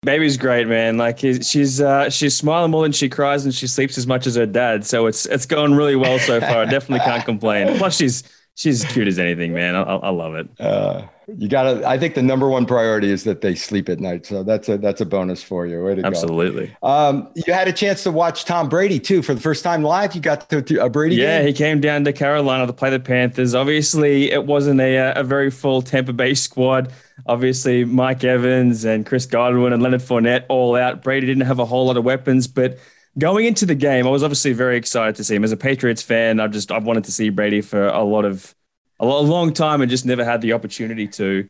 Baby's great, man. Like she's uh, she's smiling more than she cries, and she sleeps as much as her dad. So it's it's going really well so far. I definitely can't complain. Plus, she's she's cute as anything, man. I, I love it. Uh, you gotta. I think the number one priority is that they sleep at night. So that's a that's a bonus for you. Way to Absolutely. Um, you had a chance to watch Tom Brady too for the first time live. You got to, to a Brady. Yeah, game? he came down to Carolina to play the Panthers. Obviously, it wasn't a a very full Tampa Bay squad. Obviously, Mike Evans and Chris Godwin and Leonard Fournette all out. Brady didn't have a whole lot of weapons, but going into the game, I was obviously very excited to see him. As a Patriots fan, I just I've wanted to see Brady for a lot of a long time and just never had the opportunity to.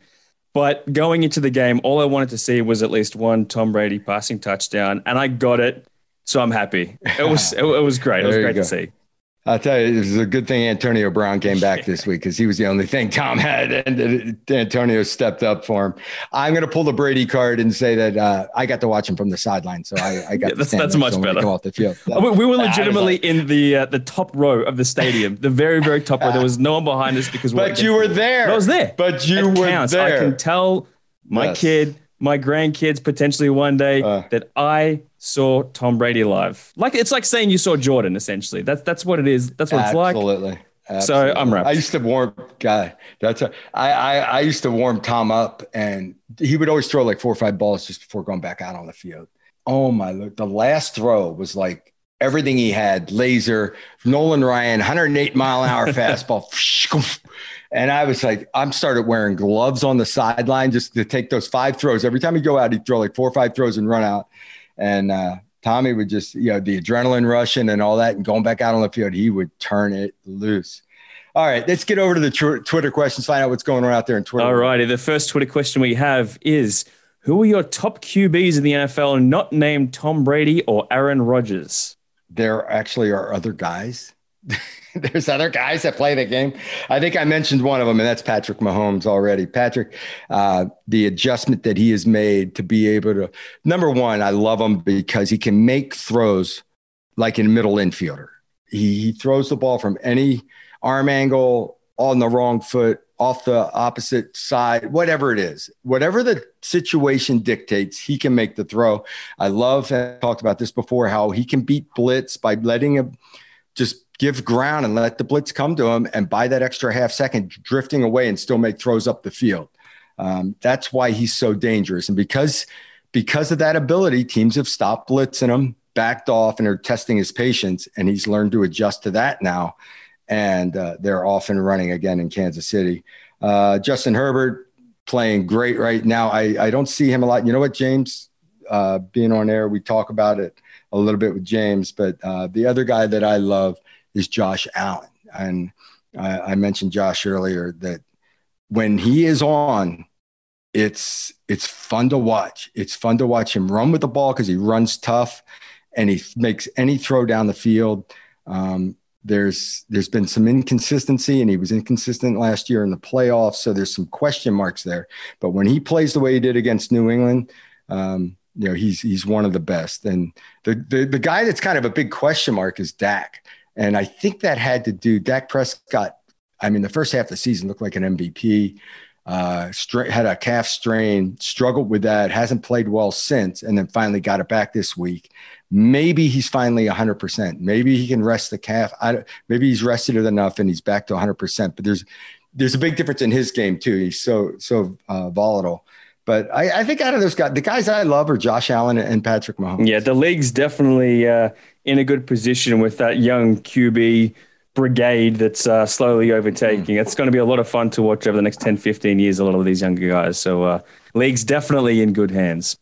But going into the game, all I wanted to see was at least one Tom Brady passing touchdown, and I got it. So I'm happy. It was *laughs* it, it was great. It was great to see. I'll tell you, it was a good thing Antonio Brown came back this *laughs* week because he was the only thing Tom had, and Antonio stepped up for him. I'm going to pull the Brady card and say that uh, I got to watch him from the sideline, so I, I got yeah, that's, that's much better. Off the field. we, we, were legitimately like, in the uh, the top row of the stadium, the very very top row. There was no one behind us because. But you were there. I was there. But you were counts. there. I can tell my yes. kid, my grandkids, potentially one day uh, that I saw Tom Brady live. Like it's like saying you saw Jordan. Essentially, that's that's what it is. That's what it's like. Absolutely. So I'm wrapped. I used to warm guy. That's a, I, I I used to warm Tom up, and he would always throw like four or five balls just before going back out on the field. Oh my! The last throw was like everything he had: laser, Nolan Ryan, 108 mile an hour *laughs* fastball. And I was like, I'm started wearing gloves on the sideline just to take those five throws. Every time he'd go out, he'd throw like four or five throws and run out. And uh, Tommy would just, you know, the adrenaline rushing and all that, and going back out on the field, he would turn it loose. All right, let's get over to the tw- Twitter questions, find out what's going on out there in Twitter. All righty. The first Twitter question we have is Who are your top QBs in the NFL not named Tom Brady or Aaron Rodgers? There actually are other guys *laughs* *laughs* there's other guys that play the game. I think I mentioned one of them, and that's Patrick Mahomes already. Patrick, uh, the adjustment that he has made to be able to, number one, I love him because he can make throws like a middle infielder. He, he throws the ball from any arm angle on the wrong foot, off the opposite side, whatever it is, whatever the situation dictates, he can make the throw. I love, I talked about this before, how he can beat blitz by letting him just give ground and let the blitz come to him and by that extra half second drifting away and still make throws up the field. Um, that's why he's so dangerous. And because because of that ability, teams have stopped blitzing him, backed off, and are testing his patience. And he's learned to adjust to that now. And uh, they're off and running again in Kansas City. Uh, Justin Herbert playing great right now. I, I don't see him a lot. You know what, James? Uh, being on air, we talk about it a little bit with James, but uh, the other guy that I love is Josh Allen. And I, I mentioned Josh earlier that when he is on, it's it's fun to watch. It's fun to watch him run with the ball because he runs tough, and he makes any throw down the field. Um, there's there's been some inconsistency, and he was inconsistent last year in the playoffs, so there's some question marks there. But when he plays the way he did against New England, um, you know he's he's one of the best. And the, the the guy that's kind of a big question mark is Dak. And I think that had to do, Dak Prescott, I mean, the first half of the season looked like an MVP, uh, had a calf strain, struggled with that, hasn't played well since, and then finally got it back this week. Maybe he's finally 100%. Maybe he can rest the calf. I, maybe he's rested it enough and he's back to 100%. But there's there's a big difference in his game, too. He's so, so uh, volatile. But I, I, think out of those guys, the guys I love are Josh Allen and Patrick Mahomes. Yeah, the league's definitely uh, in a good position with that young QB brigade that's uh, slowly overtaking. It's going to be a lot of fun to watch over the next 10, 15 years, a lot of these younger guys. So, uh, league's definitely in good hands.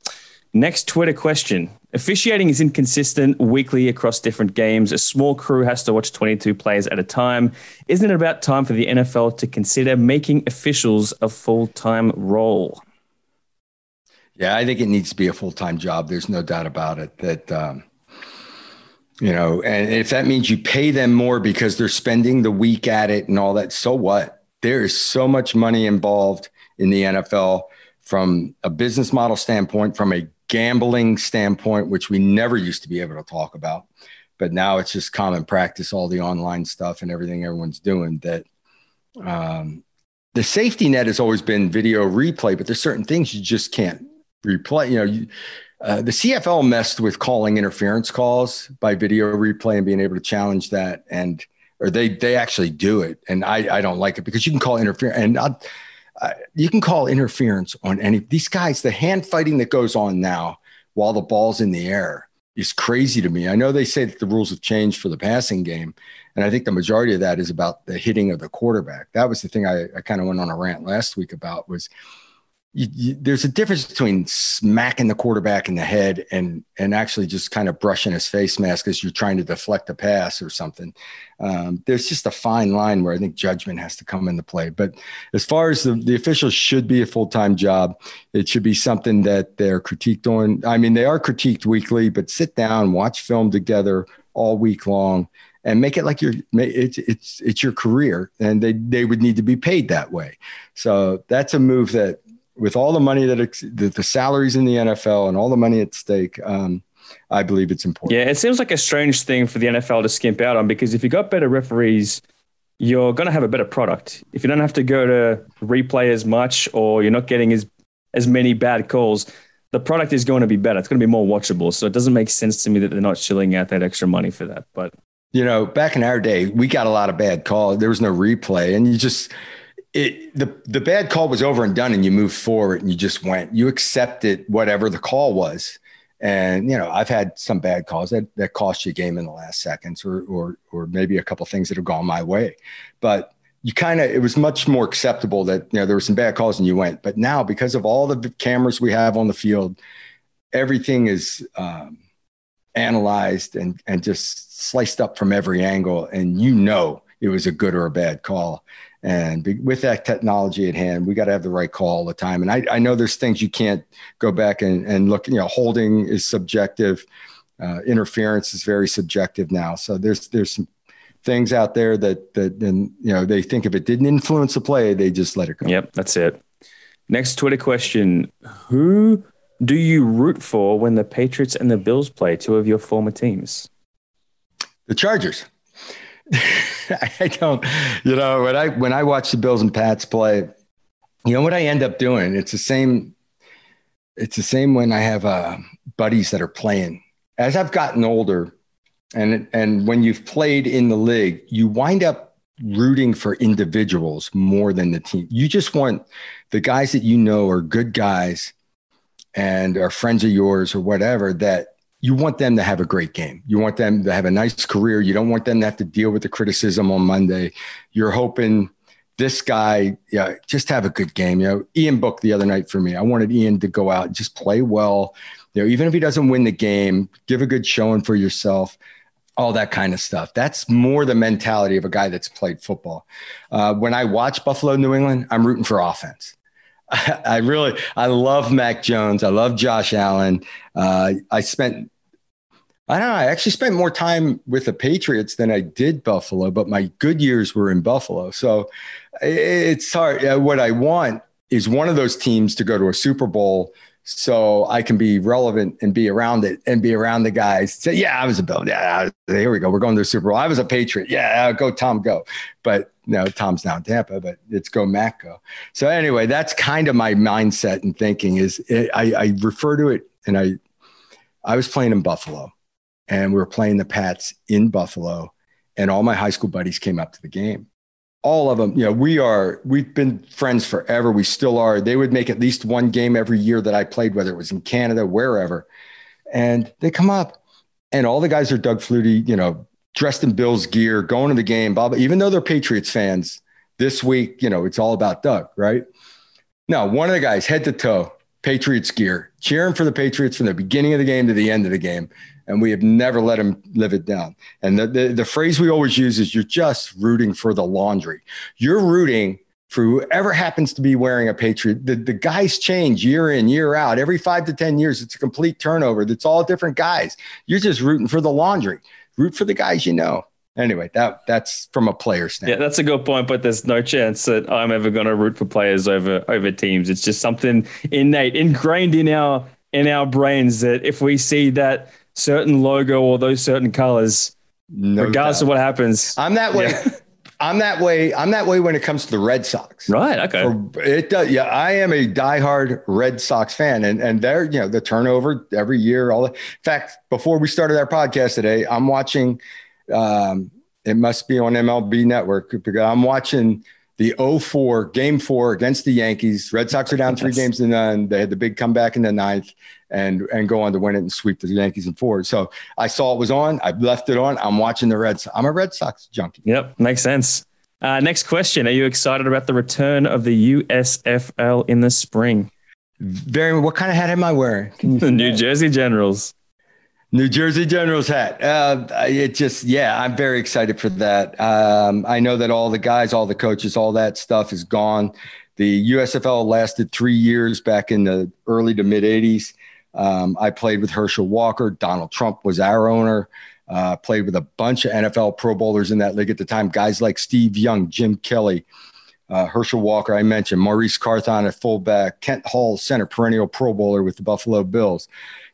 Next Twitter question. Officiating is inconsistent weekly across different games. A small crew has to watch 22 players at a time. Isn't it about time for the NFL to consider making officials a full time role? Yeah, I think it needs to be a full time job. There's no doubt about it. That um, you know, and if that means you pay them more because they're spending the week at it and all that, so what? There is so much money involved in the NFL from a business model standpoint, from a gambling standpoint, which we never used to be able to talk about. But now it's just common practice, all the online stuff and everything everyone's doing that um, the safety net has always been video replay, but there's certain things you just can't replay. You know, you, uh, the CFL messed with calling interference calls by video replay and being able to challenge that, and or they they actually do it, and I I don't like it because you can call interference and uh, you can call interference on any these guys. The hand fighting that goes on now while the ball's in the air is crazy to me. I know they say that the rules have changed for the passing game, and I think the majority of that is about the hitting of the quarterback. That was the thing I, I kind of went on a rant last week about was you, you, there's a difference between smacking the quarterback in the head and and actually just kind of brushing his face mask as you're trying to deflect a pass or something. Um, there's just a fine line where I think judgment has to come into play. But as far as the, the officials should be a full time job, it should be something that they're critiqued on. I mean, they are critiqued weekly, but sit down, watch film together all week long and make it like your it's it's it's your career and they they would need to be paid that way so that's a move that with all the money that the, the, salaries in the NFL and all the money at stake, um, I believe it's important. Yeah, it seems like a strange thing for the NFL to skimp out on because if you got better referees, you're going to have a better product. If you don't have to go to replay as much or you're not getting as as many bad calls, the product is going to be better. It's going to be more watchable. So it doesn't make sense to me that they're not shilling out that extra money for that. But you know, back in our day, we got a lot of bad calls. There was no replay, and you just it the the bad call was over and done and you moved forward and you just went. You accepted whatever the call was. And you know i've had some bad calls that, that cost you a game in the last seconds or or or maybe a couple things that have gone my way. But you kind of it was much more acceptable that you know there were some bad calls and you went. But now because of all the cameras we have on the field everything is um, analyzed and and just sliced up from every angle. And you know it was a good or a bad call and be, with that technology at hand, we got to have the right call all the time. And I, I know there's things you can't go back and, and look, you know, holding is subjective. Uh, interference is very subjective now. So there's, there's some things out there that that and, you know they think if it didn't influence the play, they just let it go. Yep, that's it. Next Twitter question: Who do you root for when the Patriots and the Bills play? Two of your former teams. The Chargers. *laughs* *laughs* I don't, you know, when I when I watch the Bills and Pats play, you know what I end up doing? It's the same. It's the same when I have uh, buddies that are playing. As I've gotten older, and and when you've played in the league, you wind up rooting for individuals more than the team. You just want the guys that you know are good guys and are friends of yours or whatever that you want them to have a great game. You want them to have a nice career. You don't want them to have to deal with the criticism on Monday. You're hoping this guy, yeah, just have a good game. You know, Ian Book the other night for me. I wanted Ian to go out and just play well. You know, even if he doesn't win the game, give a good showing for yourself all that kind of stuff. That's more the mentality of a guy that's played football. Uh, when I watch Buffalo, New England, I'm rooting for offense. I, *laughs* I really, I love Mac Jones. I love Josh Allen. Uh, I spent, I don't know, I actually spent more time with the Patriots than I did Buffalo, but my good years were in Buffalo. So it's hard. Uh, what I want is one of those teams to go to a Super Bowl so I can be relevant and be around it and be around the guys. Say, yeah, I was a Bill. Yeah, here we go. We're going to the Super Bowl. I was a Patriot. Yeah, uh, go Tom, go. But no, Tom's now in Tampa, but it's go Mac go. So anyway, that's kind of my mindset and thinking. Is it, I, I refer to it, and I I was playing in Buffalo, and we were playing the Pats in Buffalo, and all my high school buddies came up to the game all of them, you know, we are, we've been friends forever. We still are. They would make at least one game every year that I played, whether it was in Canada, wherever. And they come up and all the guys are Doug Flutie, you know, dressed in Bills gear, going to the game, blah, blah. Even though they're Patriots fans this week, you know, it's all about Doug, right? Now, one of the guys, head to toe, Patriots gear, cheering for the Patriots from the beginning of the game to the end of the game and we have never let him live it down. And the, the, the, phrase we always use is you're just rooting for the laundry. You're rooting for whoever happens to be wearing a Patriot. The, the guys change year in, year out. Every five to 10 years, it's a complete turnover. It's all different guys. You're just rooting for the laundry. Root for the guys you know. Anyway, that that's from a player standpoint. Yeah, that's a good point, but there's no chance that I'm ever going to root for players over over teams. It's just something innate, ingrained in our in our brains that if we see that certain logo or those certain colors, no regardless doubt. of what happens. I'm that way. Yeah. *laughs* I'm that way. I'm that way when it comes to the Red Sox. Right. Okay. For, it does. Yeah, I am a diehard Red Sox fan, and and they're you know the turnover every year. All the, in fact, before we started our podcast today, I'm watching. Um, it must be on MLB Network because I'm watching the 04 game four against the Yankees. Red Sox are down three *laughs* games to none. They had the big comeback in the ninth and and go on to win it and sweep the Yankees in four. So I saw it was on. I left it on. I'm watching the Reds. I'm a Red Sox junkie. Yep, makes sense. Uh, next question: Are you excited about the return of the USFL in the spring? Very. What kind of hat am I wearing? The *laughs* New Jersey Generals. New Jersey Generals hat. Uh, it just, yeah, I'm very excited for that. Um, I know that all the guys, all the coaches, all that stuff is gone. The USFL lasted three years back in the early to mid 80s. Um, I played with Herschel Walker. Donald Trump was our owner. Uh, played with a bunch of NFL Pro Bowlers in that league at the time. Guys like Steve Young, Jim Kelly, uh, Herschel Walker, I mentioned, Maurice Carthon at fullback, Kent Hull, center, perennial Pro Bowler with the Buffalo Bills.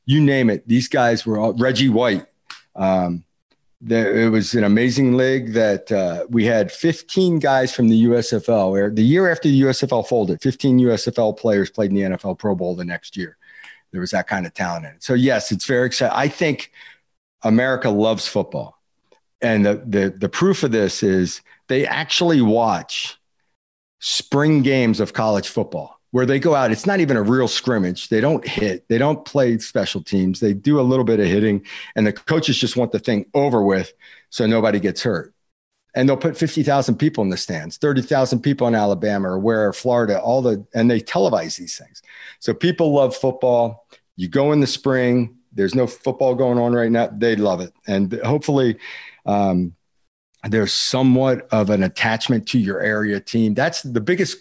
You name it. These guys were all Reggie White. Um, there, it was an amazing league that uh, we had 15 guys from the USFL. Where the year after the USFL folded, 15 USFL players played in the NFL Pro Bowl the next year there was that kind of talent in it. So yes, it's very exciting. I think America loves football. And the, the, the proof of this is they actually watch spring games of college football where they go out. It's not even a real scrimmage. They don't hit, they don't play special teams. They do a little bit of hitting, and the coaches just want the thing over with so nobody gets hurt and they'll put 50,000 people in the stands, 30,000 people in Alabama or where Florida, all the, and they televise these things. So people love football. You go in the spring, there's no football going on right now. They love it. And hopefully, um, there's somewhat of an attachment to your area team. That's the biggest,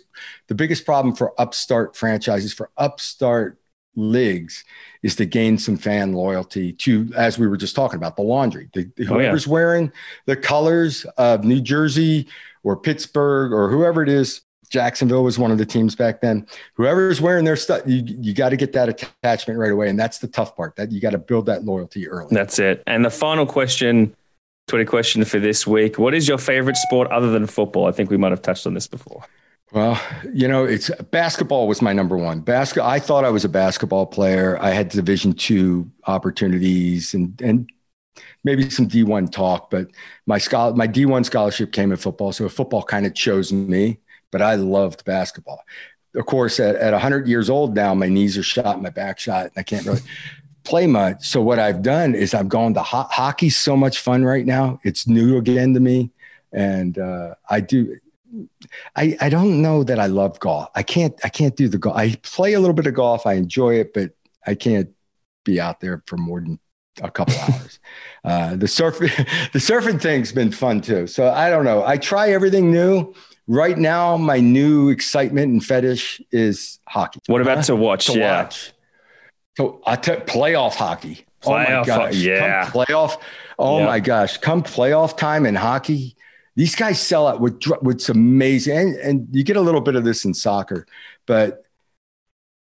the biggest problem for upstart franchises, for upstart leagues is to gain some fan loyalty to, as we were just talking about, the laundry. The, whoever's oh, yeah. wearing the colors of New Jersey or Pittsburgh or whoever it is, Jacksonville was one of the teams back then. Whoever's wearing their stuff, you, you got to get that attachment right away. And that's the tough part that you got to build that loyalty early. That's it. And the final question, Twitter question for this week. What is your favorite sport other than football? I think we might have touched on this before. Well, you know, it's basketball was my number one. Basket. I thought I was a basketball player. I had Division two opportunities and and maybe some D one talk, but my scholar, my D one scholarship came in football, so football kind of chose me. But I loved basketball. Of course, at, at 100 years old now, my knees are shot, my back shot, and I can't really play much. So what I've done is I've gone to ho- hockey's so much fun right now. It's new again to me, and uh, I do I, I don't know that I love golf. I can't I can't do the golf. I play a little bit of golf. I enjoy it, but I can't be out there for more than a couple *laughs* hours. Uh, the surf *laughs* the surfing thing's been fun too. So I don't know. I try everything new. Right now, my new excitement and fetish is hockey. What about to watch? To yeah. watch. So I took playoff hockey. Playoff, oh my gosh. yeah. Come playoff. Oh my gosh. Come playoff time in hockey these guys sell out with what's amazing, and, and you get a little bit of this in soccer, but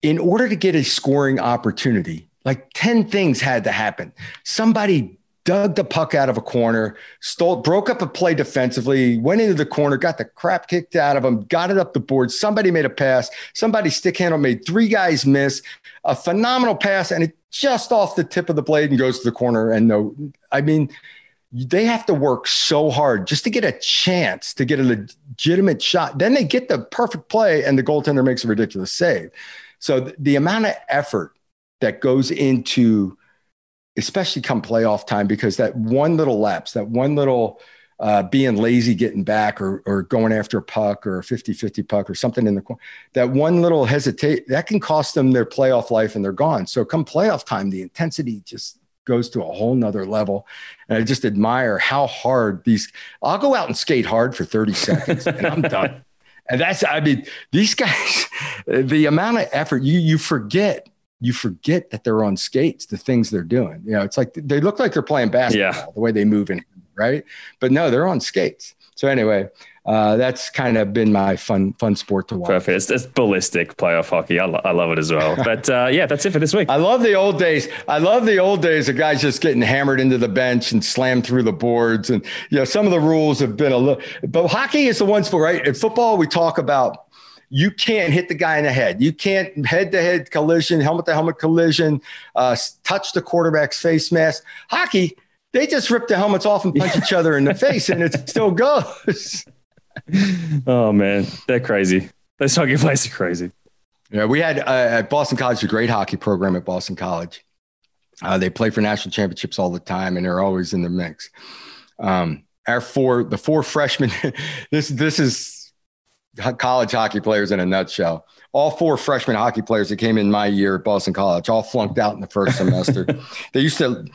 in order to get a scoring opportunity, like 10 things had to happen. Somebody dug the puck out of a corner, stole, broke up a play defensively, went into the corner, got the crap kicked out of him, got it up the board. Somebody made a pass. Somebody stick handle made three guys miss a phenomenal pass, and it just off the tip of the blade and goes to the corner. And no, I mean, they have to work so hard just to get a chance to get a legitimate shot. Then they get the perfect play and the goaltender makes a ridiculous save. So the, the amount of effort that goes into, especially come playoff time, because that one little lapse, that one little uh, being lazy getting back or, or going after a puck or a 50 50 puck or something in the corner, that one little hesitate, that can cost them their playoff life and they're gone. So come playoff time, the intensity just goes to a whole nother level. And I just admire how hard these, I'll go out and skate hard for 30 seconds and I'm done. *laughs* And that's, I mean, these guys, the amount of effort you, you forget, you forget that they're on skates, the things they're doing. You know, it's like they look like they're playing basketball, yeah. the way they move in, right? But no, they're on skates. So anyway, uh, that's kind of been my fun fun sport to watch. Perfect. It's, it's ballistic playoff hockey. I, lo- I love it as well. *laughs* But uh, yeah, that's it for this week. I love the old days. I love the old days of guys just getting hammered into the bench and slammed through the boards. And you know, some of the rules have been a little. But hockey is the one sport, right? In football, we talk about you can't hit the guy in the head. You can't head to head collision, helmet to helmet collision, uh, touch the quarterback's face mask. Hockey, they just rip the helmets off and punch each other in the face, and it still goes *laughs* oh man, they're crazy. Those hockey players are crazy. Yeah, we had uh, at Boston College a great hockey program at Boston College. Uh, they play for national championships all the time, and they're always in the mix. Um, our four, the four freshmen, *laughs* this this is college hockey players in a nutshell. All four freshman hockey players that came in my year at Boston College all flunked out in the first semester. *laughs* they used to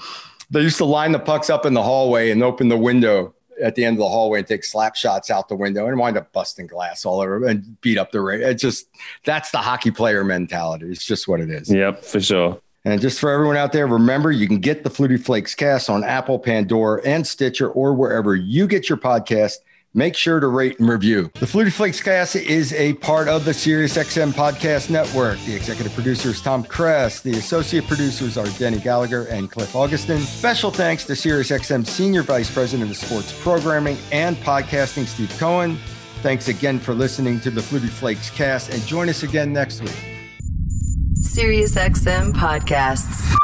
they used to line the pucks up in the hallway and open the window at the end of the hallway and take slap shots out the window and wind up busting glass all over and beat up the ring. It's just that's the hockey player mentality. It's just what it is. Yep, for sure. And just for everyone out there, remember you can get the Flutie Flakes cast on Apple, Pandora, and Stitcher, or wherever you get your podcast make sure to rate and review. The Flutie Flakes cast is a part of the SiriusXM podcast network. The executive producer is Tom Kress. The associate producers are Denny Gallagher and Cliff Augustin. Special thanks to SiriusXM Senior Vice President of Sports Programming and Podcasting, Steve Cohen. Thanks again for listening to the Flutie Flakes cast and join us again next week. SiriusXM podcasts.